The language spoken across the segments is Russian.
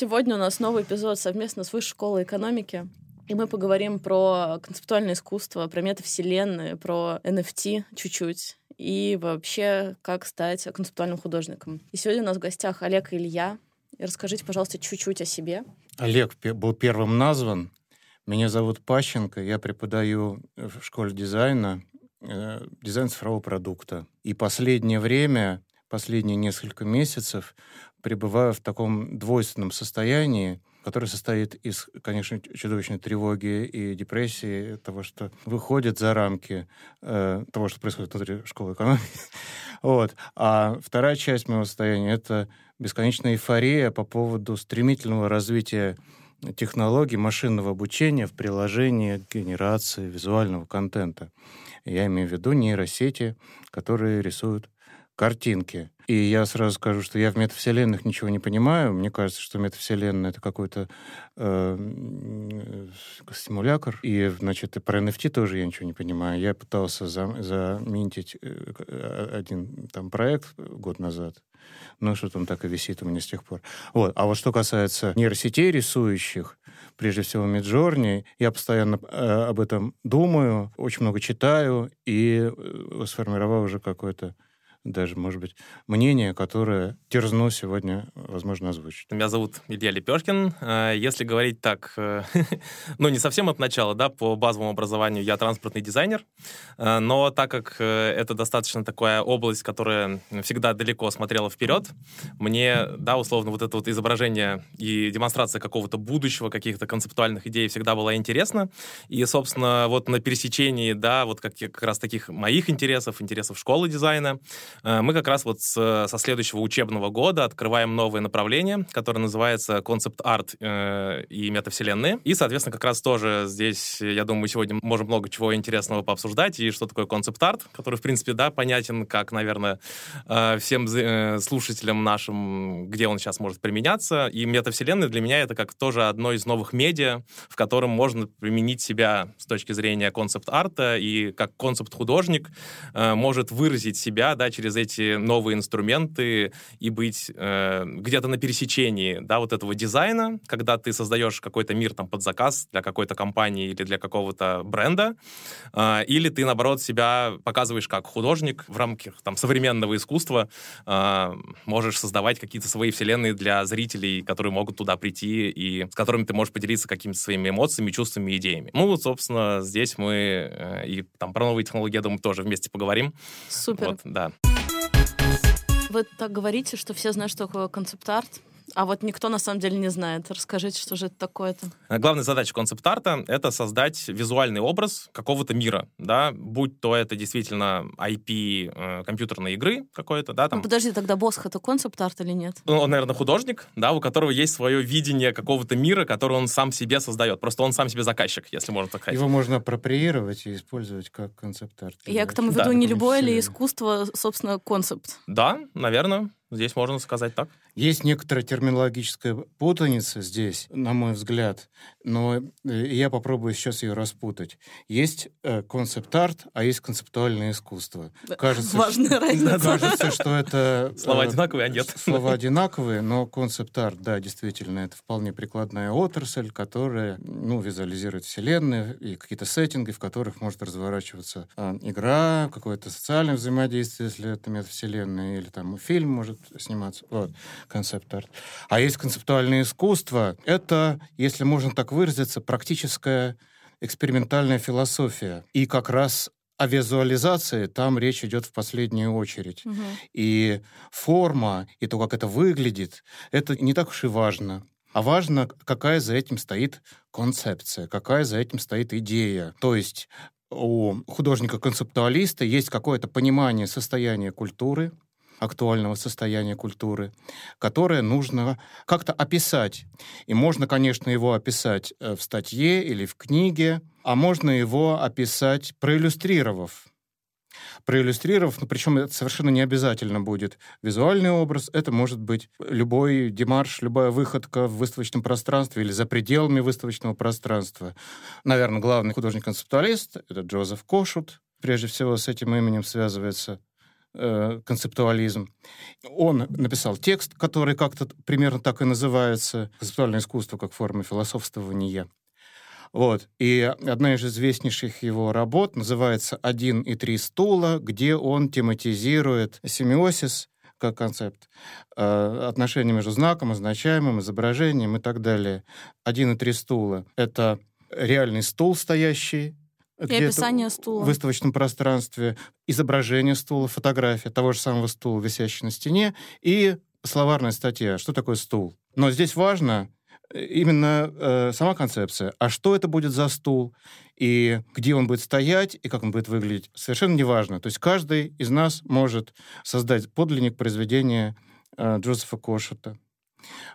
Сегодня у нас новый эпизод совместно с Высшей школой экономики. И мы поговорим про концептуальное искусство, про метавселенные, про NFT чуть-чуть и вообще, как стать концептуальным художником. И сегодня у нас в гостях Олег и Илья. И расскажите, пожалуйста, чуть-чуть о себе. Олег был первым назван. Меня зовут Пащенко, я преподаю в школе дизайна, э, дизайн цифрового продукта. И последнее время, последние несколько месяцев пребываю в таком двойственном состоянии, которое состоит из, конечно, чудовищной тревоги и депрессии, того, что выходит за рамки э, того, что происходит внутри школы экономики. вот. А вторая часть моего состояния — это бесконечная эйфория по поводу стремительного развития технологий машинного обучения в приложении генерации визуального контента. Я имею в виду нейросети, которые рисуют картинки. И я сразу скажу, что я в метавселенных ничего не понимаю. Мне кажется, что метавселенная — это какой-то э, стимулятор. И, значит, и про NFT тоже я ничего не понимаю. Я пытался за, заминтить э, один там проект год назад. Ну, что там так и висит у меня с тех пор. Вот. А вот что касается нейросетей рисующих, прежде всего Миджорни, я постоянно э, об этом думаю, очень много читаю и э, сформировал уже какой-то даже, может быть, мнение, которое дерзну сегодня, возможно, озвучить. Меня зовут Илья Лепешкин. Э, если говорить так, э, ну, не совсем от начала, да, по базовому образованию я транспортный дизайнер, э, но так как это достаточно такая область, которая всегда далеко смотрела вперед, мне, да, условно, вот это вот изображение и демонстрация какого-то будущего, каких-то концептуальных идей всегда была интересна. И, собственно, вот на пересечении, да, вот как, как раз таких моих интересов, интересов школы дизайна, мы как раз вот с, со следующего учебного года открываем новое направление, которое называется концепт-арт э, и метавселенные. И, соответственно, как раз тоже здесь, я думаю, сегодня можем много чего интересного пообсуждать. И что такое концепт-арт, который, в принципе, да, понятен, как, наверное, э, всем э, слушателям нашим, где он сейчас может применяться. И метавселенная для меня это как тоже одно из новых медиа, в котором можно применить себя с точки зрения концепт-арта и как концепт-художник э, может выразить себя, да, через эти новые инструменты и быть э, где-то на пересечении, да, вот этого дизайна, когда ты создаешь какой-то мир там под заказ для какой-то компании или для какого-то бренда, э, или ты, наоборот, себя показываешь как художник в рамках там современного искусства, э, можешь создавать какие-то свои вселенные для зрителей, которые могут туда прийти и с которыми ты можешь поделиться какими-то своими эмоциями, чувствами, идеями. Ну, вот, собственно, здесь мы э, и там про новые технологии, я думаю, тоже вместе поговорим. Супер. Вот, да. Вы так говорите, что все знают, что такое концепт-арт. А вот никто на самом деле не знает. Расскажите, что же это такое-то? Главная задача концепт-арта — это создать визуальный образ какого-то мира, да, будь то это действительно IP э, компьютерной игры какой-то, да, там. Ну, подожди, тогда Босх — это концепт-арт или нет? Ну, он, наверное, художник, да, у которого есть свое видение какого-то мира, который он сам себе создает. Просто он сам себе заказчик, если можно так сказать. Его можно апроприировать и использовать как концепт-арт. Я к тому веду да. не любое ли искусство, собственно, концепт. Да, наверное. Здесь можно сказать так. Есть некоторая терминологическая путаница здесь, на мой взгляд, но э, я попробую сейчас ее распутать. Есть э, концепт-арт, а есть концептуальное искусство. Кажется, Важная что, разница. Кажется, что это... Слова э, одинаковые, а нет. Слова одинаковые, но концепт-арт, да, действительно, это вполне прикладная отрасль, которая, ну, визуализирует вселенные и какие-то сеттинги, в которых может разворачиваться игра, какое-то социальное взаимодействие, если это метавселенная, или там фильм может сниматься. Вот, концепт-арт. А есть концептуальное искусство. Это, если можно так выразиться, практическая экспериментальная философия. И как раз о визуализации там речь идет в последнюю очередь. Угу. И форма, и то, как это выглядит, это не так уж и важно. А важно, какая за этим стоит концепция, какая за этим стоит идея. То есть у художника-концептуалиста есть какое-то понимание состояния культуры, актуального состояния культуры, которое нужно как-то описать. И можно, конечно, его описать э, в статье или в книге, а можно его описать, проиллюстрировав. Проиллюстрировав, ну, причем это совершенно не обязательно будет визуальный образ, это может быть любой демарш, любая выходка в выставочном пространстве или за пределами выставочного пространства. Наверное, главный художник-концептуалист — это Джозеф Кошут. Прежде всего с этим именем связывается э, концептуализм. Он написал текст, который как-то примерно так и называется «Концептуальное искусство как форма философствования». Вот. И одна из известнейших его работ называется «Один и три стула», где он тематизирует семиосис как концепт, э, отношения между знаком, означаемым, изображением и так далее. «Один и три стула» — это реальный стул, стоящий и описание стула. В выставочном пространстве, изображение стула, фотография того же самого стула, висящего на стене, и словарная статья, что такое стул. Но здесь важно именно э, сама концепция. А что это будет за стул, и где он будет стоять, и как он будет выглядеть, совершенно неважно. То есть каждый из нас может создать подлинник произведения э, Джозефа Кошета.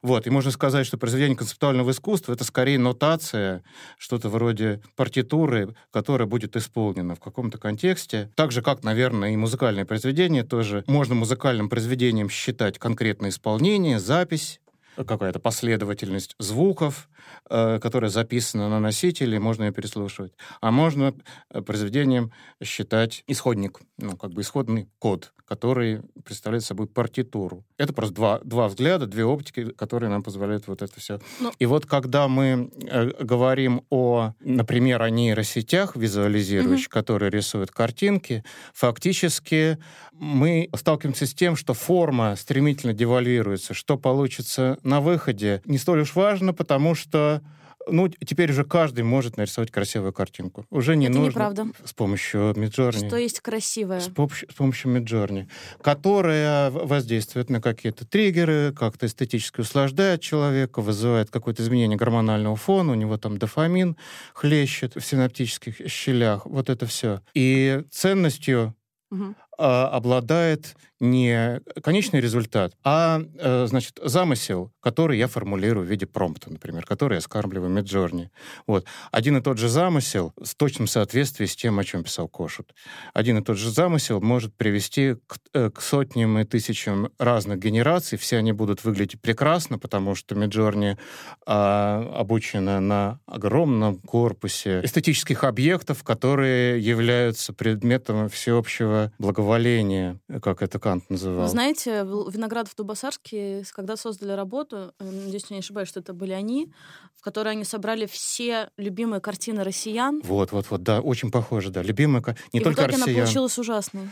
Вот, и можно сказать, что произведение концептуального искусства — это скорее нотация, что-то вроде партитуры, которая будет исполнена в каком-то контексте. Так же, как, наверное, и музыкальное произведение тоже. Можно музыкальным произведением считать конкретное исполнение, запись, какая-то последовательность звуков, э, которая записана на носителе, можно ее переслушивать. А можно э, произведением считать исходник, ну, как бы исходный код, который представляет собой партитуру. Это просто два, два взгляда, две оптики, которые нам позволяют вот это все. Но... Ну И вот когда мы э, говорим о, например, о нейросетях визуализирующих, угу. которые рисуют картинки, фактически мы сталкиваемся с тем, что форма стремительно девальвируется. Что получится на выходе, не столь уж важно, потому что ну, теперь уже каждый может нарисовать красивую картинку. Уже не Это нужно... неправда. С помощью Midjourney. Что есть красивое? С, помощью, с помощью Midjourney, которая воздействует на какие-то триггеры, как-то эстетически услаждает человека, вызывает какое-то изменение гормонального фона, у него там дофамин хлещет в синаптических щелях, вот это все. И ценностью угу. Обладает не конечный результат, а, э, значит, замысел, который я формулирую в виде промпта, например, который я скармливаю Midjourney. Вот. Один и тот же замысел в точном соответствии с тем, о чем писал Кошут. Один и тот же замысел может привести к, э, к сотням и тысячам разных генераций. Все они будут выглядеть прекрасно, потому что Midjourney а, обучена на огромном корпусе эстетических объектов, которые являются предметом всеобщего благоволения, как это Кант называл. Вы знаете, Виноградов Дубасарский, когда создали работу, э, надеюсь, я не ошибаюсь, что это были они, в которой они собрали все любимые картины россиян. Вот, вот, вот, да, очень похоже, да. Любимые, не и только в итоге россиян. она получилась ужасной.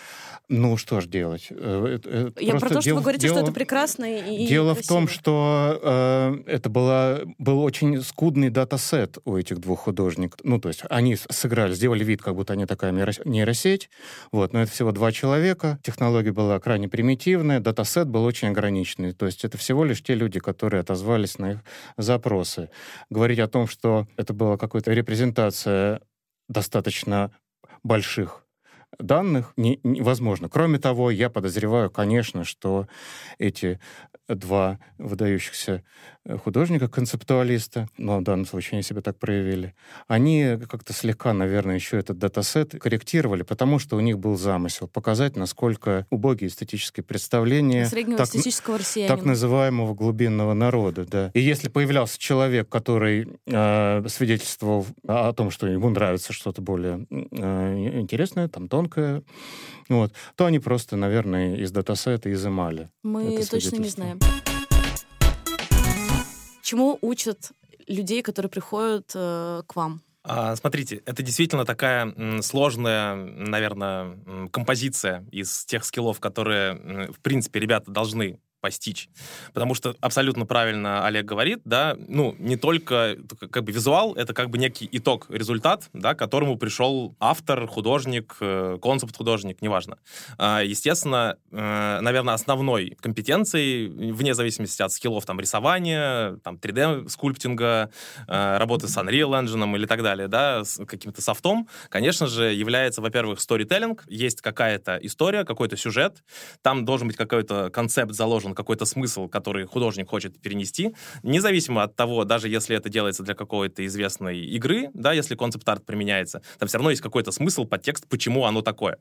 Ну, что ж делать? Э, я про то, что вы говорите, дело, что это прекрасно и Дело красиво. в том, что э, это была, был очень скудный датасет у этих двух художников. Ну, то есть они сыграли, сделали вид, как будто они такая нейросеть, вот, но это всего два человека, технология была крайне примитивная, датасет был очень ограниченный. То есть это всего лишь те люди, которые отозвались на их запросы. Говорить о том, что это была какая-то репрезентация достаточно больших данных не, невозможно. Кроме того, я подозреваю, конечно, что эти два выдающихся художника-концептуалиста, но в данном случае они себя так проявили, они как-то слегка, наверное, еще этот датасет корректировали, потому что у них был замысел показать, насколько убогие эстетические представления так, так называемого глубинного народа. Да. И если появлялся человек, который э, свидетельствовал о том, что ему нравится что-то более э, интересное, там тонкое, вот, то они просто, наверное, из датасета изымали. Мы точно не знаем. Чему учат людей, которые приходят э, к вам? А, смотрите, это действительно такая сложная, наверное, композиция из тех скиллов, которые, в принципе, ребята должны постичь. Потому что абсолютно правильно Олег говорит, да, ну, не только как бы визуал, это как бы некий итог, результат, да, к которому пришел автор, художник, э, концепт-художник, неважно. А, естественно, э, наверное, основной компетенцией, вне зависимости от скиллов там рисования, там 3D-скульптинга, э, работы с Unreal Engine или так далее, да, с каким-то софтом, конечно же, является, во-первых, сторителлинг, есть какая-то история, какой-то сюжет, там должен быть какой-то концепт заложен какой-то смысл, который художник хочет перенести, независимо от того, даже если это делается для какой-то известной игры, да, если концепт-арт применяется, там все равно есть какой-то смысл, подтекст, почему оно такое.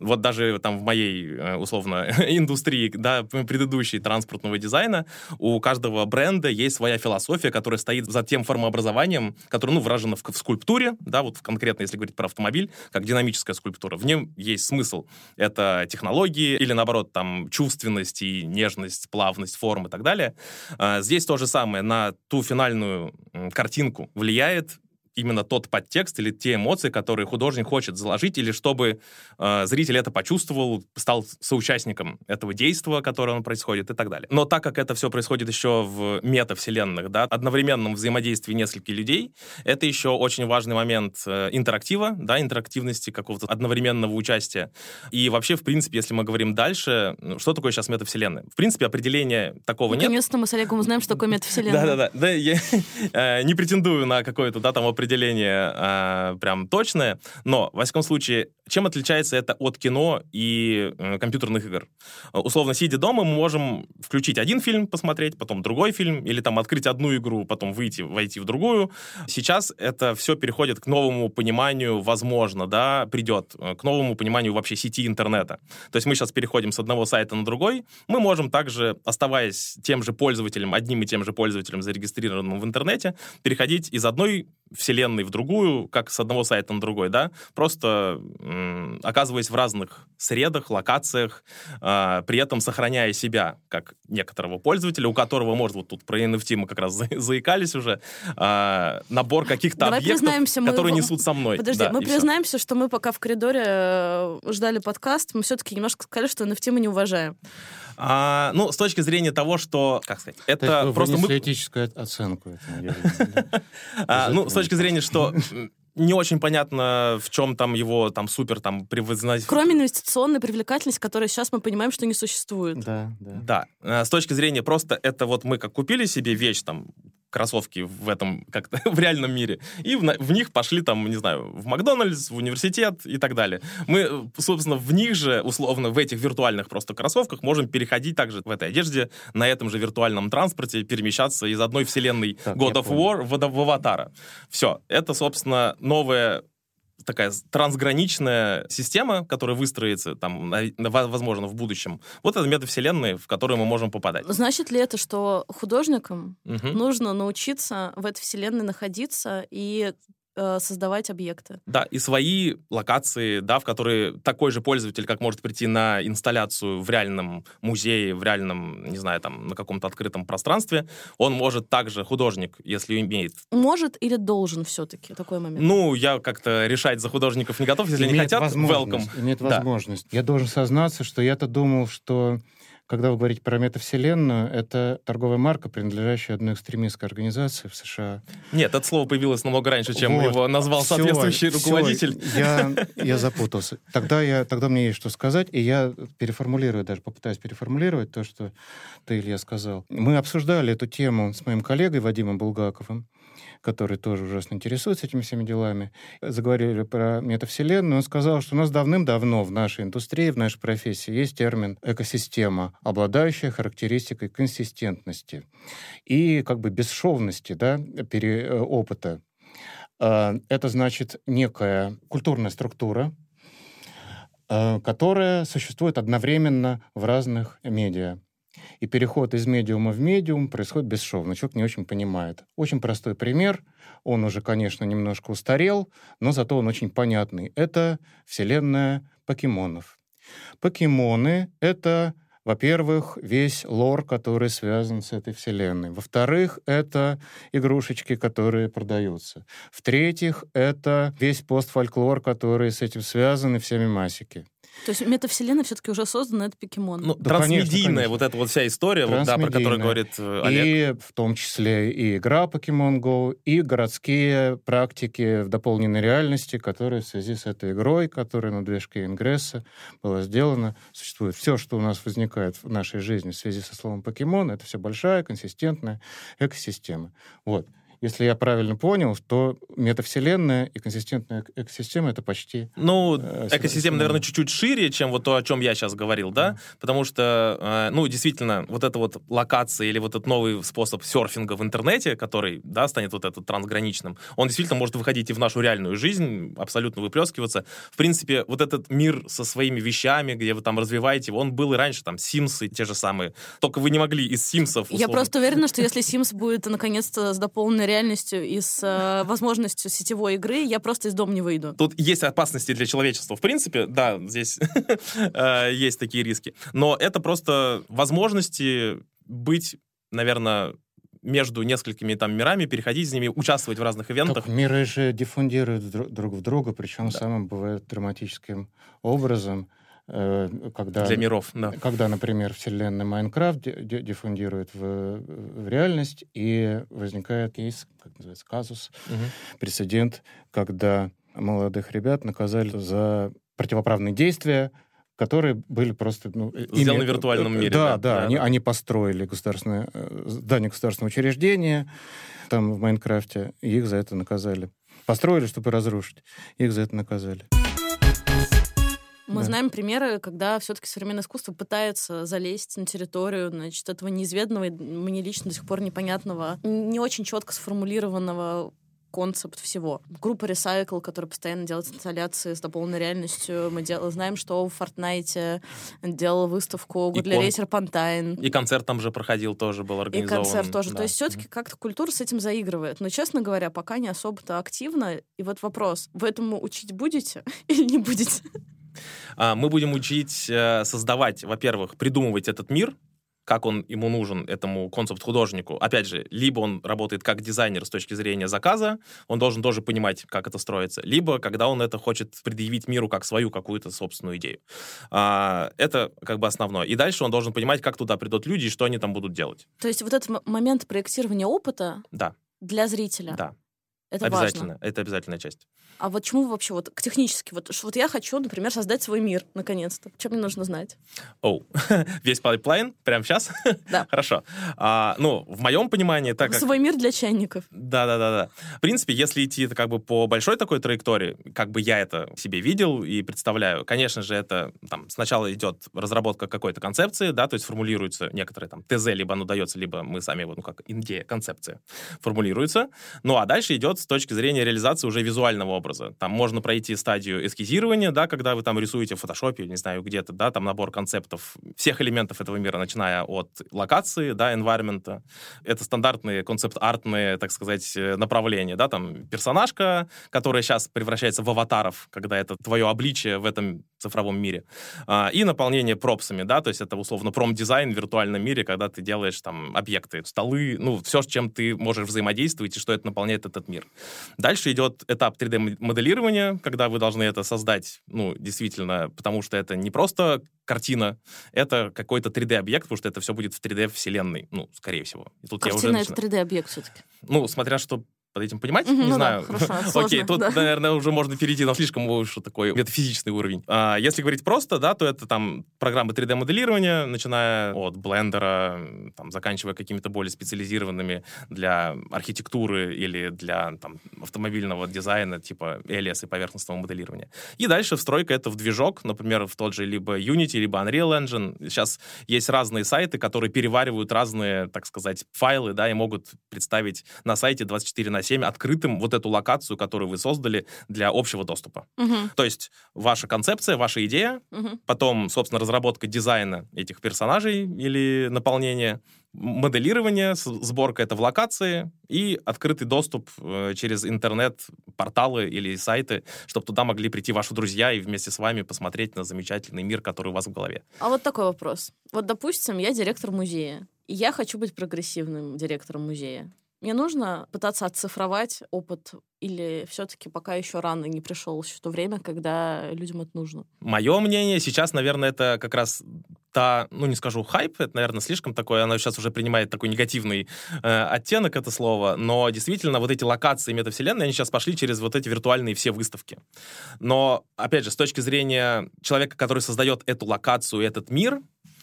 Вот даже там в моей, э, условно, индустрии, да, предыдущей транспортного дизайна, у каждого бренда есть своя философия, которая стоит за тем формообразованием, которое, ну, выражено в, в скульптуре, да, вот конкретно, если говорить про автомобиль, как динамическая скульптура. В нем есть смысл. Это технологии или, наоборот, там, чувственность и нежность, плавность, форм и так далее. А, здесь то же самое. На ту финальную картинку влияет именно тот подтекст или те эмоции, которые художник хочет заложить, или чтобы э, зритель это почувствовал, стал соучастником этого действия, которое он происходит и так далее. Но так как это все происходит еще в метавселенных, да, одновременном взаимодействии нескольких людей, это еще очень важный момент э, интерактива, да, интерактивности какого-то одновременного участия. И вообще, в принципе, если мы говорим дальше, ну, что такое сейчас метавселенная? В принципе, определения такого нет. Наконец-то мы с Олегом узнаем, что такое метавселенная. Да-да-да. Да, я э, не претендую на какое-то, да, там определение определение э, прям точное, но, во всяком случае, чем отличается это от кино и э, компьютерных игр? Условно, сидя дома, мы можем включить один фильм, посмотреть, потом другой фильм, или там открыть одну игру, потом выйти, войти в другую. Сейчас это все переходит к новому пониманию, возможно, да, придет, э, к новому пониманию вообще сети интернета. То есть мы сейчас переходим с одного сайта на другой, мы можем также, оставаясь тем же пользователем, одним и тем же пользователем, зарегистрированным в интернете, переходить из одной вселенной в другую, как с одного сайта на другой, да, просто м, оказываясь в разных средах, локациях, э, при этом сохраняя себя как некоторого пользователя, у которого, может, вот тут про NFT мы как раз за, заикались уже, э, набор каких-то Давай объектов, которые мы... несут со мной. Подожди, да, мы признаемся, все. что мы пока в коридоре э, ждали подкаст, мы все-таки немножко сказали, что NFT мы не уважаем. А, ну, с точки зрения того, что, как сказать, это просто мы... этическую оценку. А, ну, с точки зрения, что не очень понятно, в чем там его там супер там превозносить. Кроме инвестиционной привлекательности, которая сейчас мы понимаем, что не существует. Да, да. Да. А, с точки зрения просто это вот мы как купили себе вещь там кроссовки в этом как-то в реальном мире. И в, в них пошли там, не знаю, в Макдональдс, в университет и так далее. Мы, собственно, в них же, условно, в этих виртуальных просто кроссовках можем переходить также в этой одежде, на этом же виртуальном транспорте, перемещаться из одной вселенной так, God of War в, в Аватара. Все. Это, собственно, новая такая трансграничная система, которая выстроится там, возможно, в будущем. Вот это метавселенные, в которые мы можем попадать. Значит ли это, что художникам угу. нужно научиться в этой вселенной находиться и Э, создавать объекты. Да, и свои локации, да, в которые такой же пользователь, как может прийти на инсталляцию в реальном музее, в реальном, не знаю, там, на каком-то открытом пространстве, он может также, художник, если имеет... Может или должен все-таки такой момент? Ну, я как-то решать за художников не готов, если имеет не хотят, welcome. Имеет возможность. Да. Я должен сознаться, что я-то думал, что когда вы говорите про метавселенную, это торговая марка, принадлежащая одной экстремистской организации в США. Нет, это слово появилось намного раньше, чем вот. его назвал все, соответствующий руководитель. Все. Я, я запутался. Тогда, я, тогда мне есть что сказать, и я переформулирую, даже попытаюсь переформулировать то, что ты, Илья, сказал. Мы обсуждали эту тему с моим коллегой Вадимом Булгаковым который тоже ужасно интересуется этими всеми делами, заговорили про метавселенную, он сказал, что у нас давным-давно в нашей индустрии, в нашей профессии есть термин «экосистема», обладающая характеристикой консистентности и как бы бесшовности да, пере, э, опыта. А, это значит некая культурная структура, а, которая существует одновременно в разных медиа. И переход из медиума в медиум происходит бесшовно. Человек не очень понимает. Очень простой пример. Он уже, конечно, немножко устарел, но зато он очень понятный. Это вселенная покемонов. Покемоны — это во-первых, весь лор, который связан с этой вселенной. Во-вторых, это игрушечки, которые продаются. В-третьих, это весь постфольклор, который с этим связан, и все мемасики. То есть метавселенная все-таки уже создана, это покемон. Ну, да, трансмедийная конечно, конечно. вот эта вот вся история, вот, да, про которую говорит э, Олег. И в том числе и игра Pokemon Go, и городские практики в дополненной реальности, которые в связи с этой игрой, которая на движке Ингресса была сделана, существует. Все, что у нас возникает в нашей жизни в связи со словом покемон, это все большая, консистентная экосистема. Вот. Если я правильно понял, то метавселенная и консистентная экосистема — это почти... Ну, э, экосистема, наверное, чуть-чуть шире, чем вот то, о чем я сейчас говорил, да? Mm. Потому что, э, ну, действительно, вот эта вот локация или вот этот новый способ серфинга в интернете, который, да, станет вот этот трансграничным, он действительно может выходить и в нашу реальную жизнь, абсолютно выплескиваться. В принципе, вот этот мир со своими вещами, где вы там развиваете его, он был и раньше, там, Симсы те же самые. Только вы не могли из Симсов... Я просто уверена, что если Sims будет наконец-то с дополненной реальностью и с э, возможностью сетевой игры, я просто из дома не выйду. Тут есть опасности для человечества. В принципе, да, здесь э, есть такие риски. Но это просто возможности быть, наверное, между несколькими там мирами, переходить с ними, участвовать в разных ивентах. Так миры же диффундируют друг в друга, причем да. самым бывает драматическим образом. Э, когда, Для миров, да. Когда, например, вселенная Майнкрафт диффундирует в, в реальность, и возникает кейс, как называется, казус, угу. прецедент, когда молодых ребят наказали за противоправные действия, которые были просто... Ну, Сделаны ими, в виртуальном мире. Да, да, да, они, да. они построили государственное, э, здание государственного учреждения там в Майнкрафте, и их за это наказали. Построили, чтобы разрушить, их за это наказали. Мы да. знаем примеры, когда все-таки современное искусство пытается залезть на территорию, значит, этого неизведанного, мне лично до сих пор непонятного, не очень четко сформулированного концепт всего. Группа Recycle, которая постоянно делает инсталляции с дополненной реальностью. Мы дел... знаем, что в Fortnite делал выставку для Рейсер Пантайн. И концерт там же проходил, тоже был организован. И концерт тоже. Да. То есть все-таки как-то культура с этим заигрывает. Но, честно говоря, пока не особо-то активно. И вот вопрос, вы этому учить будете или не будете? А, мы будем учить э, создавать, во-первых, придумывать этот мир, как он ему нужен, этому концепт-художнику. Опять же, либо он работает как дизайнер с точки зрения заказа, он должен тоже понимать, как это строится, либо когда он это хочет предъявить миру как свою какую-то собственную идею. А, это как бы основное. И дальше он должен понимать, как туда придут люди и что они там будут делать. То есть вот этот момент проектирования опыта да. для зрителя. Да. Это обязательно, важно. это обязательная часть. А вот чему вообще, вот технически, вот, вот я хочу, например, создать свой мир, наконец-то. Что мне нужно знать? Оу, о. весь pipeline прямо сейчас? Да. Хорошо. А, ну, в моем понимании, так как... Свой мир для чайников. Да-да-да. В принципе, если идти как бы по большой такой траектории, как бы я это себе видел и представляю, конечно же, это там сначала идет разработка какой-то концепции, да, то есть формулируется некоторые там ТЗ, либо оно дается, либо мы сами, вот, ну, как идея, концепция формулируется. Ну, а дальше идет с точки зрения реализации уже визуального образа. Там можно пройти стадию эскизирования, да, когда вы там рисуете в фотошопе, не знаю, где-то, да, там набор концептов всех элементов этого мира, начиная от локации, да, environment. Это стандартные концепт-артные, так сказать, э, направления, да, там персонажка, которая сейчас превращается в аватаров, когда это твое обличие в этом цифровом мире. А, и наполнение пропсами, да, то есть это условно пром-дизайн в виртуальном мире, когда ты делаешь там объекты, столы, ну, все, с чем ты можешь взаимодействовать и что это наполняет этот мир. Дальше идет этап 3D-моделирования, когда вы должны это создать, ну, действительно, потому что это не просто картина, это какой-то 3D-объект, потому что это все будет в 3D-вселенной, ну, скорее всего. И тут Картина — это 3D-объект все-таки. Ну, смотря что под этим понимать, mm-hmm, не ну знаю. Да, хорошо, Окей, тут, да. наверное, уже можно перейти на слишком уж такой метафизический уровень. А, если говорить просто, да, то это там программы 3D-моделирования, начиная от блендера, там, заканчивая какими-то более специализированными для архитектуры или для там, автомобильного дизайна, типа Alias и поверхностного моделирования. И дальше встройка это в движок, например, в тот же либо Unity, либо Unreal Engine. Сейчас есть разные сайты, которые переваривают разные, так сказать, файлы, да, и могут представить на сайте 24 на 7 открытым вот эту локацию, которую вы создали для общего доступа. Угу. То есть ваша концепция, ваша идея, угу. потом, собственно, разработка дизайна этих персонажей или наполнение, моделирование, сборка это в локации и открытый доступ э, через интернет, порталы или сайты, чтобы туда могли прийти ваши друзья и вместе с вами посмотреть на замечательный мир, который у вас в голове. А вот такой вопрос. Вот, допустим, я директор музея, и я хочу быть прогрессивным директором музея. Мне нужно пытаться оцифровать опыт или все-таки пока еще рано не пришел еще то время, когда людям это нужно? Мое мнение сейчас, наверное, это как раз это, ну, не скажу хайп, это, наверное, слишком такое, оно сейчас уже принимает такой негативный э, оттенок, это слово, но действительно вот эти локации метавселенной, они сейчас пошли через вот эти виртуальные все выставки. Но, опять же, с точки зрения человека, который создает эту локацию, этот мир,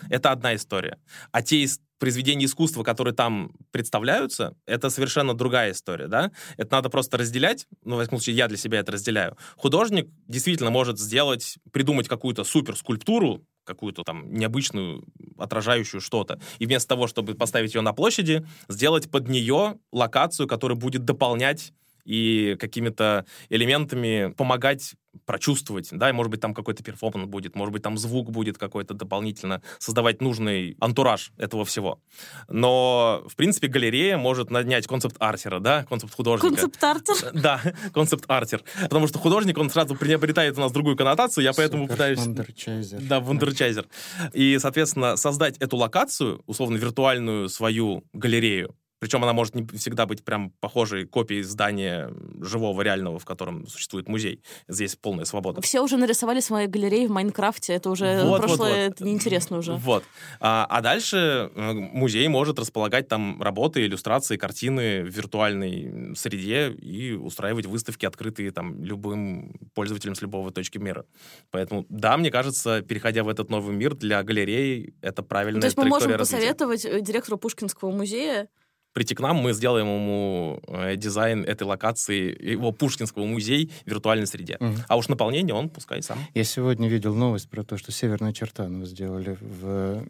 это одна история. А те произведения искусства, которые там представляются, это совершенно другая история, да? Это надо просто разделять, ну, в этом случае я для себя это разделяю. Художник действительно может сделать, придумать какую-то супер скульптуру, какую-то там необычную, отражающую что-то. И вместо того, чтобы поставить ее на площади, сделать под нее локацию, которая будет дополнять и какими-то элементами помогать прочувствовать, да, и может быть там какой-то перформанс будет, может быть там звук будет какой-то дополнительно, создавать нужный антураж этого всего. Но, в принципе, галерея может нанять концепт-артера, да, концепт-художника. Концепт-артер? Да, концепт-артер. Потому что художник, он сразу приобретает у нас другую коннотацию, я поэтому пытаюсь... Вундерчайзер. Да, вундерчайзер. И, соответственно, создать эту локацию, условно, виртуальную свою галерею, причем она может не всегда быть прям похожей копией здания живого, реального, в котором существует музей. Здесь полная свобода. Все уже нарисовали свои галереи в Майнкрафте, это уже вот, прошлое, вот, вот. это неинтересно уже. Вот. А, а дальше э, музей может располагать там работы, иллюстрации, картины в виртуальной среде и устраивать выставки, открытые там любым пользователям с любого точки мира. Поэтому, да, мне кажется, переходя в этот новый мир для галерей, это правильная ну, То есть мы можем развития. посоветовать э, директору Пушкинского музея прийти к нам, мы сделаем ему э, дизайн этой локации, его Пушкинского музей в виртуальной среде. Угу. А уж наполнение он пускай сам. Я сегодня видел новость про то, что северная черта мы сделали в,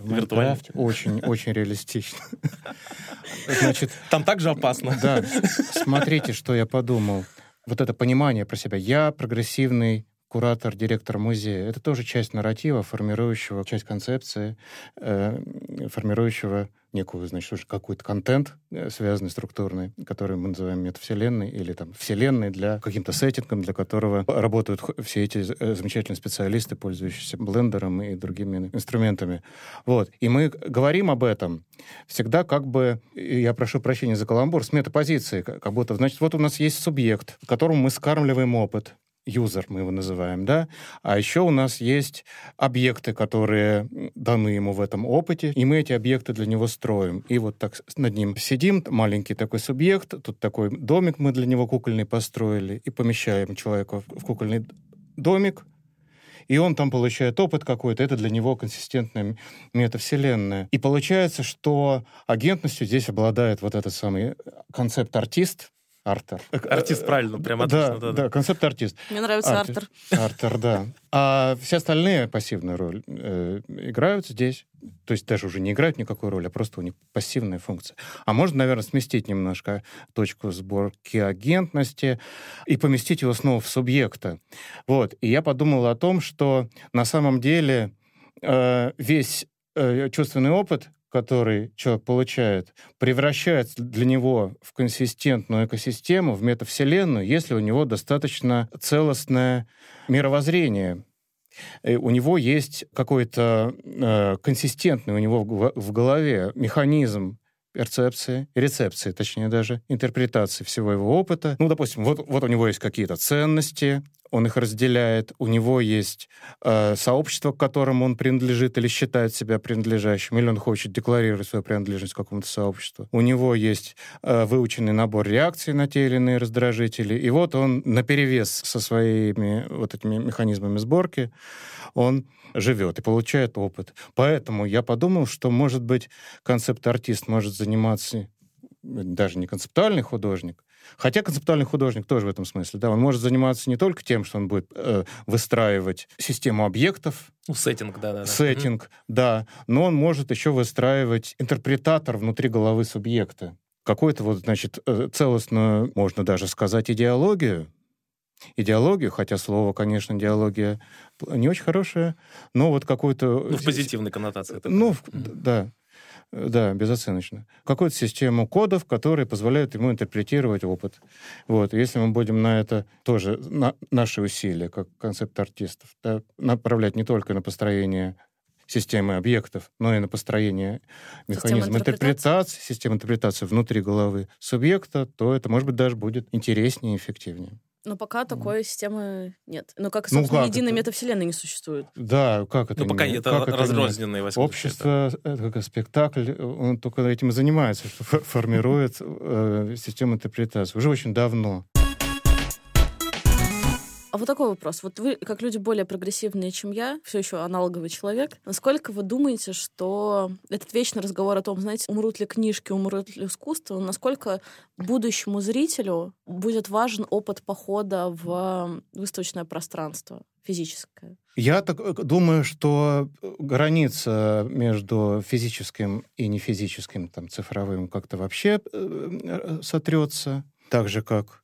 в Майнкрафте. Очень, очень реалистично. Значит, Там также опасно. Да. Смотрите, что я подумал. Вот это понимание про себя. Я прогрессивный куратор, директор музея. Это тоже часть нарратива, формирующего, часть концепции, э, формирующего некую, значит, уже какой-то контент, э, связанный структурный, который мы называем метавселенной или там вселенной для каким-то сеттингом, для которого работают все эти э, замечательные специалисты, пользующиеся блендером и другими инструментами. Вот. И мы говорим об этом всегда как бы, я прошу прощения за каламбур, с метапозиции, как будто, значит, вот у нас есть субъект, которому мы скармливаем опыт, юзер мы его называем, да, а еще у нас есть объекты, которые даны ему в этом опыте, и мы эти объекты для него строим. И вот так над ним сидим, маленький такой субъект, тут такой домик мы для него кукольный построили, и помещаем человека в кукольный домик, и он там получает опыт какой-то, это для него консистентная метавселенная. И получается, что агентностью здесь обладает вот этот самый концепт-артист, Артер. Артист, правильно, прям отлично. Да, да, да, концепт-артист. Мне нравится Артер. Артер, да. А все остальные пассивную роль э, играют здесь. То есть даже уже не играют никакой роли, а просто у них пассивная функция. А можно, наверное, сместить немножко точку сборки агентности и поместить его снова в субъекта. Вот. И я подумал о том, что на самом деле э, весь э, чувственный опыт который человек получает, превращается для него в консистентную экосистему, в метавселенную, если у него достаточно целостное мировоззрение. И у него есть какой-то э, консистентный у него в, голове механизм перцепции, рецепции, точнее даже, интерпретации всего его опыта. Ну, допустим, вот, вот у него есть какие-то ценности, он их разделяет, у него есть э, сообщество, к которому он принадлежит или считает себя принадлежащим, или он хочет декларировать свою принадлежность к какому-то сообществу. У него есть э, выученный набор реакций на те или иные раздражители, и вот он наперевес со своими вот этими механизмами сборки, он живет и получает опыт. Поэтому я подумал, что, может быть, концепт-артист может заниматься даже не концептуальный художник, Хотя концептуальный художник тоже в этом смысле, да, он может заниматься не только тем, что он будет э, выстраивать систему объектов, ну, сеттинг, да, да, да. Сеттинг, да, но он может еще выстраивать интерпретатор внутри головы субъекта. Какую-то вот, значит, э, целостную, можно даже сказать, идеологию, идеологию, хотя слово, конечно, идеология не очень хорошее, но вот какую-то... Ну, в позитивной коннотации. Ну, в, да. Да, безоценочно. Какую-то систему кодов, которые позволяют ему интерпретировать опыт. Вот. Если мы будем на это тоже, на наши усилия, как концепт-артистов, да, направлять не только на построение системы объектов, но и на построение механизма интерпретации, системы интерпретации внутри головы субъекта, то это, может быть, даже будет интереснее и эффективнее. Но пока такой системы нет. Но как, ну, собственно, ну, как единой это? метавселенной не существует. Да, как это? Ну, пока не, это как разрозненные это Общество, это как спектакль, он только этим и занимается, что формирует э, систему интерпретации. Уже очень давно. А вот такой вопрос. Вот вы, как люди более прогрессивные, чем я, все еще аналоговый человек, насколько вы думаете, что этот вечный разговор о том, знаете, умрут ли книжки, умрут ли искусство, насколько будущему зрителю будет важен опыт похода в выставочное пространство физическое? Я так э, думаю, что граница между физическим и нефизическим, там, цифровым как-то вообще э, э, сотрется, так же, как Э,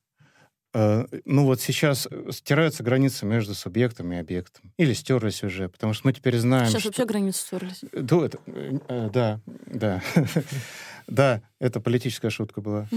ну вот сейчас э, стираются границы между субъектом и объектом. Или стерлись уже, потому что мы теперь знаем... Сейчас что... вообще границы стерлись. Э, да, это, да, да. Да, это политическая шутка была.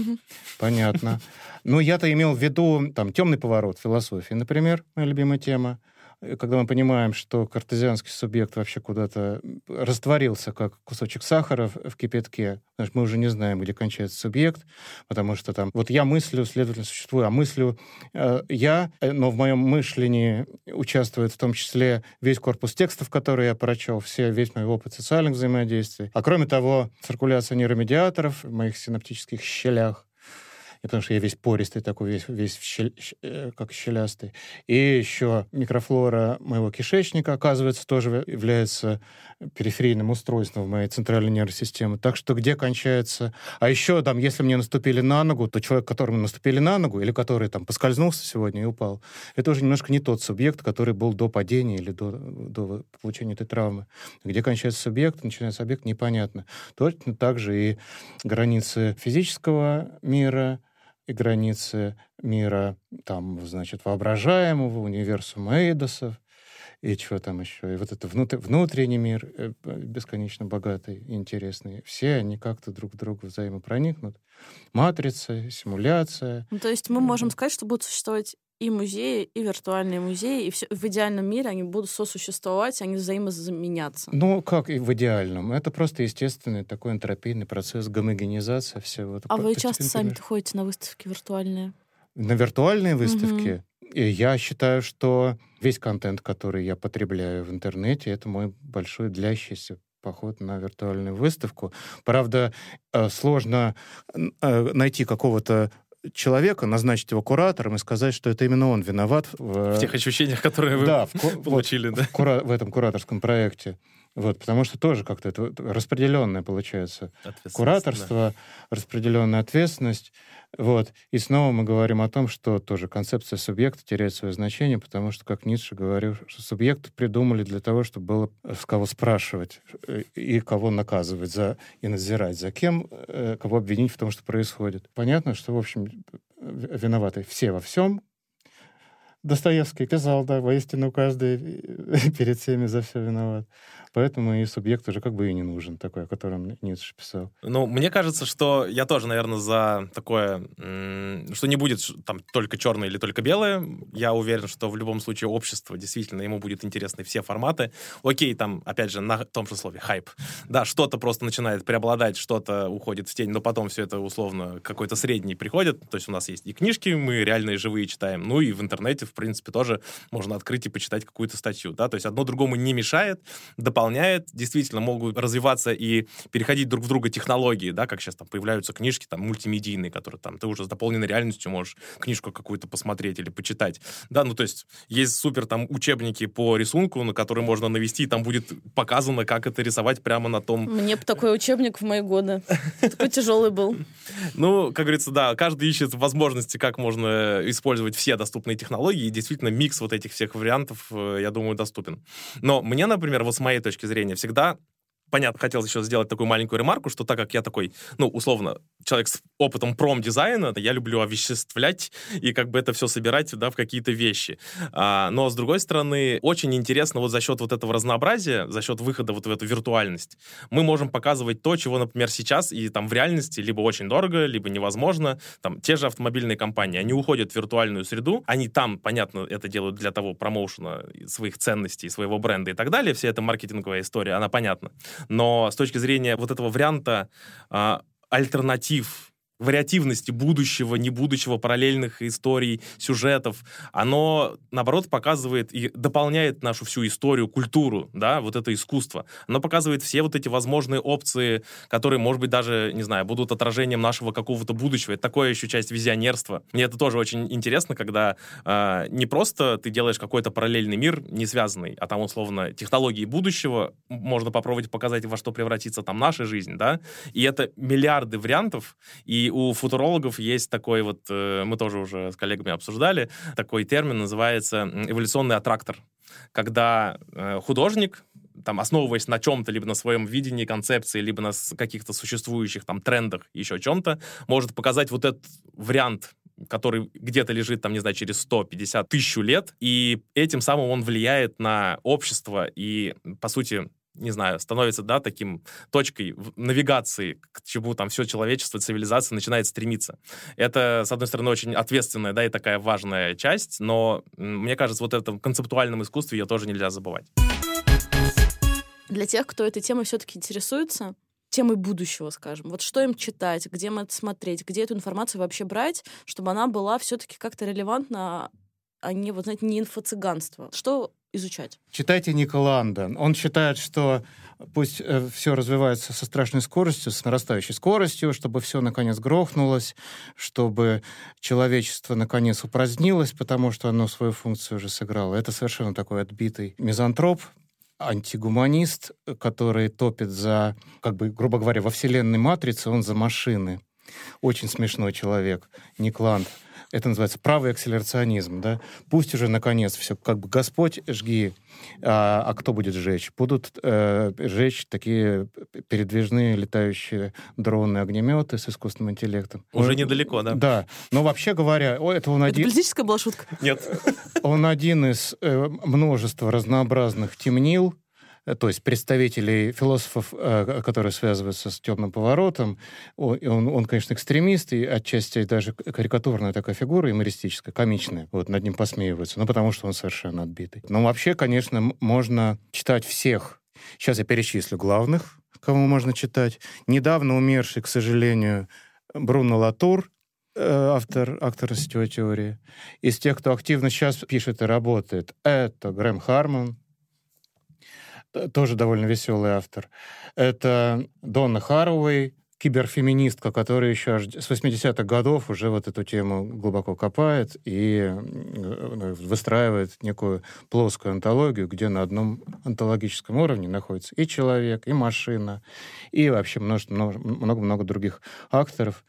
Понятно. Но я-то имел в виду там темный поворот философии, например, моя любимая тема. Э, когда мы понимаем, что картезианский субъект вообще куда-то растворился, как кусочек сахара в кипятке, значит, мы уже не знаем, где кончается субъект, потому что там вот я мыслю, следовательно, существую, а мыслю э, я, э, но в моем мышлении участвует в том числе весь корпус текстов, которые я прочел, все, весь мой опыт социальных взаимодействий. А кроме того, циркуляция нейромедиаторов в моих синаптических щелях, и потому что я весь пористый такой, весь, весь щель, э, как щелястый. И еще микрофлора моего кишечника, оказывается, тоже является периферийным устройством моей центральной нервной системе. Так что где кончается... А еще там, если мне наступили на ногу, то человек, которому наступили на ногу, или который там поскользнулся сегодня и упал, это уже немножко не тот субъект, который был до падения или до, до получения этой травмы. Где кончается субъект, начинается объект, непонятно. Точно так же и границы физического мира, и границы мира, там, значит, воображаемого, универсума Эйдосов, и чего там еще, и вот это внутр, внутренний мир, э, бесконечно богатый и интересный, все они как-то друг к другу взаимопроникнут. Матрица, симуляция. Ну, то есть мы можем сказать, что будут существовать и музеи, и виртуальные музеи, и все, в идеальном мире они будут сосуществовать, они взаимозаменяться. Ну, как и в идеальном. Это просто естественный такой энтропийный процесс гомогенизации всего. А вы часто сами ходите на выставки виртуальные? На виртуальные выставки? Угу. И я считаю, что весь контент, который я потребляю в интернете, это мой большой длящийся поход на виртуальную выставку. Правда, э, сложно э, найти какого-то человека, назначить его куратором и сказать, что это именно он виноват в, в тех ощущениях, которые вы да, в, получили, вот, да? В, кура, в этом кураторском проекте. Вот, потому что тоже как-то это распределенное получается. Кураторство, да. распределенная ответственность. Вот. И снова мы говорим о том, что тоже концепция субъекта теряет свое значение, потому что, как Ницше говорил, что субъекты придумали для того, чтобы было с кого спрашивать э, и кого наказывать за, и надзирать, за кем, э, кого обвинить в том, что происходит. Понятно, что, в общем, виноваты все во всем, Достоевский писал, да, воистину каждый перед всеми за все виноват. Поэтому и субъект уже как бы и не нужен такой, о котором Ницше писал. Ну, мне кажется, что я тоже, наверное, за такое, что не будет там только черное или только белое. Я уверен, что в любом случае общество действительно ему будет интересны все форматы. Окей, там, опять же, на том же слове хайп. Да, что-то просто начинает преобладать, что-то уходит в тень, но потом все это условно какой-то средний приходит. То есть у нас есть и книжки, мы реальные живые читаем, ну и в интернете, в принципе, тоже можно открыть и почитать какую-то статью. Да? То есть одно другому не мешает, дополняет дополняет, действительно могут развиваться и переходить друг в друга технологии, да, как сейчас там появляются книжки там мультимедийные, которые там ты уже с дополненной реальностью можешь книжку какую-то посмотреть или почитать, да, ну то есть есть супер там учебники по рисунку, на которые можно навести, и там будет показано, как это рисовать прямо на том... Мне бы такой учебник в мои годы. Такой тяжелый был. Ну, как говорится, да, каждый ищет возможности, как можно использовать все доступные технологии, и действительно микс вот этих всех вариантов, э, я думаю, доступен. Но мне, например, вот с моей точки точки зрения, всегда понятно, хотел еще сделать такую маленькую ремарку, что так как я такой, ну, условно, человек с опытом промдизайна, я люблю овеществлять и как бы это все собирать, да, в какие-то вещи. А, но, с другой стороны, очень интересно вот за счет вот этого разнообразия, за счет выхода вот в эту виртуальность, мы можем показывать то, чего, например, сейчас и там в реальности либо очень дорого, либо невозможно. Там те же автомобильные компании, они уходят в виртуальную среду, они там, понятно, это делают для того промоушена своих ценностей, своего бренда и так далее. Вся эта маркетинговая история, она понятна. Но с точки зрения вот этого варианта а, альтернатив вариативности будущего, не будущего, параллельных историй, сюжетов, оно, наоборот, показывает и дополняет нашу всю историю, культуру, да, вот это искусство. Оно показывает все вот эти возможные опции, которые, может быть, даже, не знаю, будут отражением нашего какого-то будущего. Это такое еще часть визионерства. Мне это тоже очень интересно, когда э, не просто ты делаешь какой-то параллельный мир, не связанный, а там, условно, технологии будущего, можно попробовать показать, во что превратится там наша жизнь, да, и это миллиарды вариантов, и у футурологов есть такой вот, э, мы тоже уже с коллегами обсуждали, такой термин называется эволюционный аттрактор, когда э, художник там, основываясь на чем-то, либо на своем видении концепции, либо на каких-то существующих там трендах, еще чем-то, может показать вот этот вариант который где-то лежит, там, не знаю, через 150 тысяч лет, и этим самым он влияет на общество. И, по сути, не знаю, становится, да, таким точкой навигации, к чему там все человечество, цивилизация начинает стремиться. Это, с одной стороны, очень ответственная, да, и такая важная часть, но мне кажется, вот в этом концептуальном искусстве ее тоже нельзя забывать. Для тех, кто этой темой все-таки интересуется, темой будущего, скажем. Вот что им читать, где им это смотреть, где эту информацию вообще брать, чтобы она была все-таки как-то релевантна, а не, вот, знаете, не инфо-цыганство. Что изучать? Читайте Ника Ланда. Он считает, что пусть э, все развивается со страшной скоростью, с нарастающей скоростью, чтобы все наконец грохнулось, чтобы человечество наконец упразднилось, потому что оно свою функцию уже сыграло. Это совершенно такой отбитый мизантроп, антигуманист, который топит за, как бы, грубо говоря, во вселенной матрицы, он за машины. Очень смешной человек, Ник Ланд. Это называется правый акселерационизм, да. Пусть уже, наконец, все, как бы, Господь, жги, а, а кто будет жечь? Будут э, жечь такие передвижные летающие дроны, огнеметы с искусственным интеллектом. Уже он, недалеко, да? Да. Но вообще говоря, о, это он это один... политическая была шутка? Нет. Он один из э, множества разнообразных темнил, то есть представителей философов, э, которые связываются с темным поворотом. Он, он, конечно, экстремист, и отчасти даже карикатурная такая фигура, юмористическая, комичная. Вот над ним посмеиваются, ну, потому что он совершенно отбитый. Но вообще, конечно, можно читать всех. Сейчас я перечислю главных, кого можно читать. Недавно умерший, к сожалению, Бруно Латур, э, автор, автор сетевой теории. Из тех, кто активно сейчас пишет и работает, это Грэм Харман, тоже довольно веселый автор. Это Донна Харуэй, киберфеминистка, которая еще с 80-х годов уже вот эту тему глубоко копает и выстраивает некую плоскую антологию, где на одном антологическом уровне находится и человек, и машина, и вообще много-много других акторов.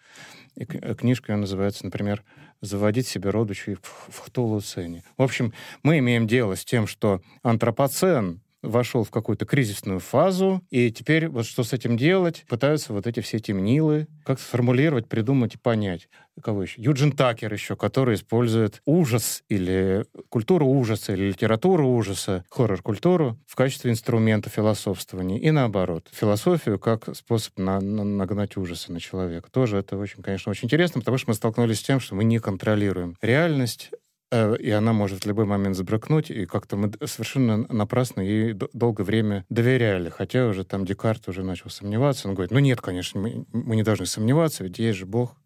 И книжка ее называется, например, «Заводить себе родичей в, в Хтулуцене». В общем, мы имеем дело с тем, что антропоцен вошел в какую-то кризисную фазу, и теперь вот что с этим делать, пытаются вот эти все темнилы как сформулировать, придумать и понять. Кого еще? Юджин Такер еще, который использует ужас или культуру ужаса, или литературу ужаса, хоррор-культуру в качестве инструмента философствования. И наоборот, философию как способ на, на, нагнать ужасы на человека. Тоже это очень, конечно, очень интересно, потому что мы столкнулись с тем, что мы не контролируем реальность, и она может в любой момент забракнуть, и как-то мы совершенно напрасно ей долгое время доверяли, хотя уже там Декарт уже начал сомневаться, он говорит, ну нет, конечно, мы, мы не должны сомневаться, ведь есть же Бог,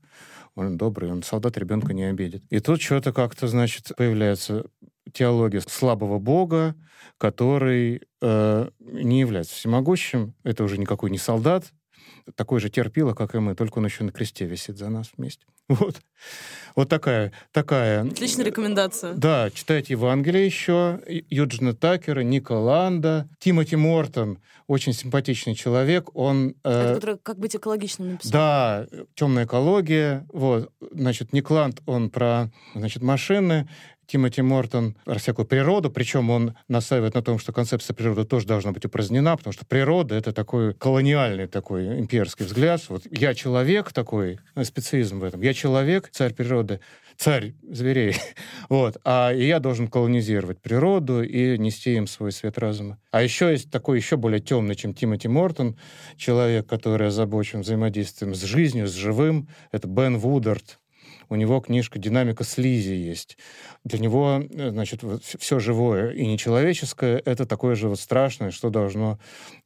он добрый, он солдат ребенка не обидит. И тут что-то как-то, значит, появляется теология слабого Бога, который э, не является всемогущим, это уже никакой не солдат, такой же терпило, как и мы, только он еще на кресте висит за нас вместе. Вот. Вот такая, такая... Отличная рекомендация. Да, читайте Евангелие еще, Юджина Такера, Ника Ланда, Тимоти Мортон, очень симпатичный человек, он... Э, который «Как быть экологичным» написал. Да, «Темная экология», вот, значит, Ник Ланд, он про, значит, машины, Тимоти Мортон про всякую природу, причем он настаивает на том, что концепция природы тоже должна быть упразднена, потому что природа — это такой колониальный такой имперский взгляд. Вот я человек такой, э, специфизм в этом, я человек, царь природы, царь зверей, вот, а я должен колонизировать природу и нести им свой свет разума. А еще есть такой еще более темный, чем Тимоти Мортон, человек, который озабочен взаимодействием с жизнью, с живым, это Бен Вудард, у него книжка «Динамика слизи» есть. Для него, э, значит, все живое и нечеловеческое — это такое же вот страшное, что должно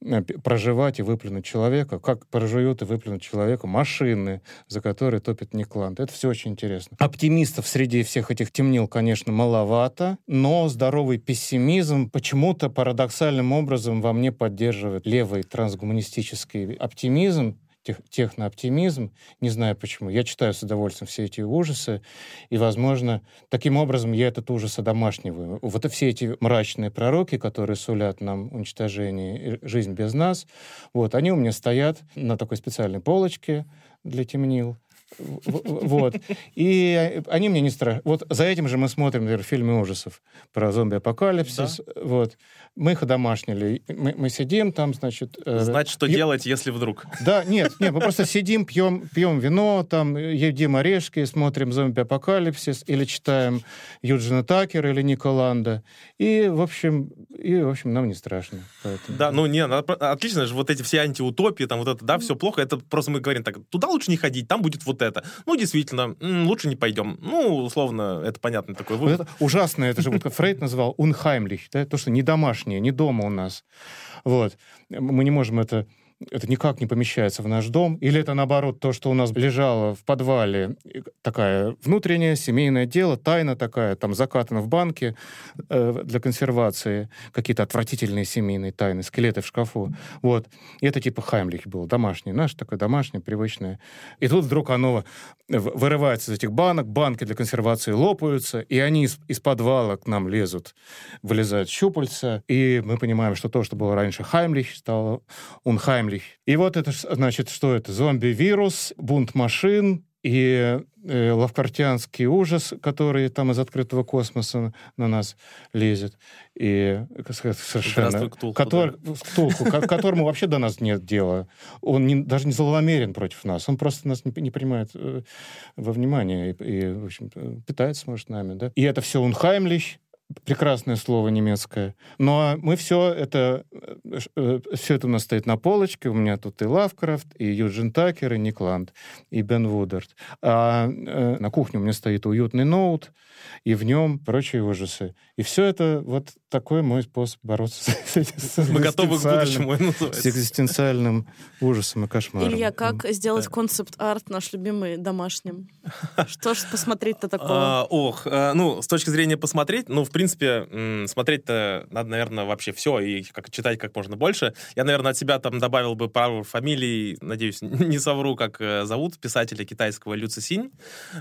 э, проживать и выплюнуть человека, как проживет и выплюнут человека машины, за которые топит Никланд. Это все очень интересно. Оптимистов среди всех этих темнил, конечно, маловато, но здоровый пессимизм почему-то парадоксальным образом во мне поддерживает левый трансгуманистический оптимизм, тех, технооптимизм. Не знаю почему. Я читаю с удовольствием все эти ужасы, и, возможно, таким образом я этот ужас одомашниваю. Вот и все эти мрачные пророки, которые сулят нам уничтожение, жизнь без нас, вот, они у меня стоят на такой специальной полочке для темнил. Вот. И они мне не страшны. Вот за этим же мы смотрим, например, фильмы ужасов про зомби-апокалипсис. Да. Вот. Мы их домашнили. Мы, мы сидим там, значит... Э, Знать, что пьем... делать, если вдруг. Да, нет, нет, мы просто сидим, пьем, пьем вино, там, едим орешки, смотрим зомби-апокалипсис или читаем Юджина Такера или Николанда. И, в общем, и, в общем, нам не страшно. Поэтому... Да, ну, не, отлично же, вот эти все антиутопии, там, вот это, да, все плохо, это просто мы говорим так, туда лучше не ходить, там будет вот это. Ну, действительно, лучше не пойдем. Ну, условно, это понятно такой вывод. Это ужасно, это же вот как Фрейд называл unheimlich, да, то, что не домашнее, не дома у нас. Вот. Мы не можем это это никак не помещается в наш дом, или это, наоборот, то, что у нас лежало в подвале, такая внутреннее семейное дело, тайна такая, там закатана в банке э, для консервации, какие-то отвратительные семейные тайны, скелеты в шкафу. Вот. И это типа Хаймлих был, домашний, наш такой домашний, привычное. И тут вдруг оно вырывается из этих банок, банки для консервации лопаются, и они из, из подвала к нам лезут, вылезают щупальца, и мы понимаем, что то, что было раньше Хаймлих, стало Унхаймлих, Хаймлих. И вот это, значит, что это? Зомби-вирус, бунт машин, и э, лавкартианский ужас, который там из открытого космоса на нас лезет, и совершенно... Ктулху, который, да. Ктулху, к которому вообще до нас нет дела. Он не, даже не злонамерен против нас, он просто нас не, не принимает э, во внимание и, и, в общем питается, может, нами. Да? И это все Унхаймлищ, прекрасное слово немецкое. Но мы все это, э, э, все это у нас стоит на полочке. У меня тут и Лавкрафт, и Юджин Такер, и Никланд, и Бен Вудерт. А э, на кухне у меня стоит уютный ноут, и в нем прочие ужасы. И все это вот такой мой способ бороться с, Мы готовы к будущему, с экзистенциальным ужасом и кошмаром. Илья, как сделать концепт-арт наш любимый домашним? Что ж посмотреть-то такого? А, ох, ну, с точки зрения посмотреть, ну, в принципе, смотреть-то надо, наверное, вообще все и как, читать как можно больше. Я, наверное, от себя там добавил бы пару фамилий, надеюсь, не совру, как э, зовут писателя китайского Лю Цисинь.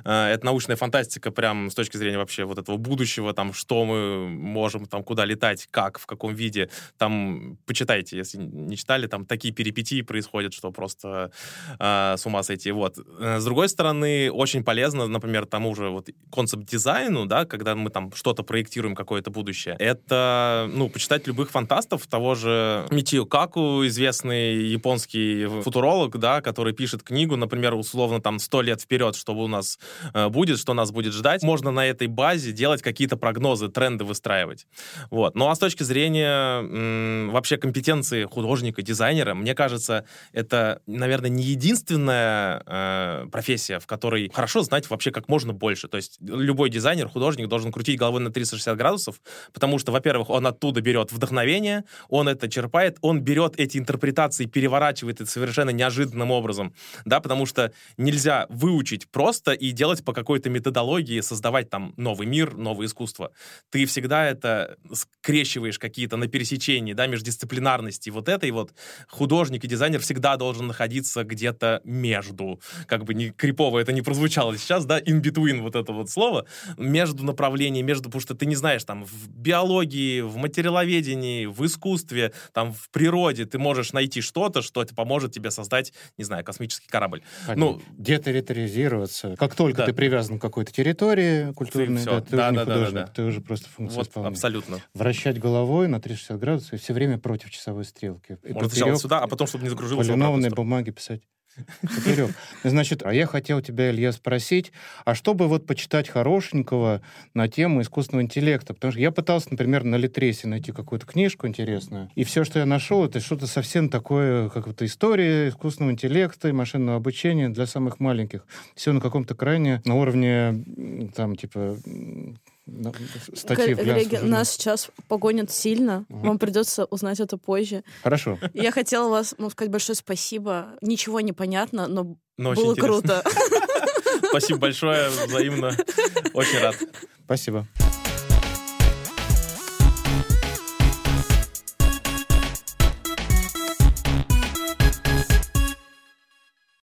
Э, это научная фантастика прям с точки зрения вообще вот этого будущего, там, что мы можем, там, куда летать, как, в каком виде. Там, почитайте, если не читали, там такие перипетии происходят, что просто э, с ума сойти. Вот. Э, с другой стороны, очень полезно, например, тому же вот концепт-дизайну, да, когда мы там что-то проектируем, какое-то будущее. Это, ну, почитать любых фантастов, того же Митио Каку, известный японский футуролог, да, который пишет книгу, например, условно там сто лет вперед, что у нас э, будет, что нас будет ждать. Можно на этой базе делать какие-то прогнозы, тренды выстраивать. Вот. Ну а с точки зрения м, вообще компетенции художника, дизайнера, мне кажется, это, наверное, не единственная э, профессия, в которой хорошо знать вообще как можно больше. То есть любой дизайнер, художник должен крутить головой на 360 360 градусов, потому что, во-первых, он оттуда берет вдохновение, он это черпает, он берет эти интерпретации, переворачивает это совершенно неожиданным образом, да, потому что нельзя выучить просто и делать по какой-то методологии, создавать там новый мир, новое искусство. Ты всегда это скрещиваешь какие-то на пересечении, да, междисциплинарности вот этой вот. Художник и дизайнер всегда должен находиться где-то между, как бы не крипово это не прозвучало сейчас, да, in between вот это вот слово, между направлениями, между, потому что ты не знаешь, там, в биологии, в материаловедении, в искусстве, там, в природе ты можешь найти что-то, что это поможет тебе создать, не знаю, космический корабль. Понятно. Ну, детерриторизироваться. Как только да. ты привязан к какой-то территории культурной, ты, да, ты да, уже да, художник, да, да. ты уже просто функция вот, исполняешь. Абсолютно. Вращать головой на 360 градусов и все время против часовой стрелки. Можно сначала сюда, а потом, чтобы не закружилось Полинованные бумаги писать. Поперек. Значит, а я хотел тебя, Илья, спросить, а что бы вот почитать хорошенького на тему искусственного интеллекта? Потому что я пытался, например, на Литресе найти какую-то книжку интересную, и все, что я нашел, это что-то совсем такое, как вот история искусственного интеллекта и машинного обучения для самых маленьких. Все на каком-то крайне на уровне, там, типа, статьи Коллеги, нас сейчас погонят сильно. Угу. Вам придется узнать это позже. Хорошо. Я хотела вас ну, сказать большое спасибо. Ничего не понятно, но, но было круто. Спасибо большое, взаимно. Очень рад. Спасибо.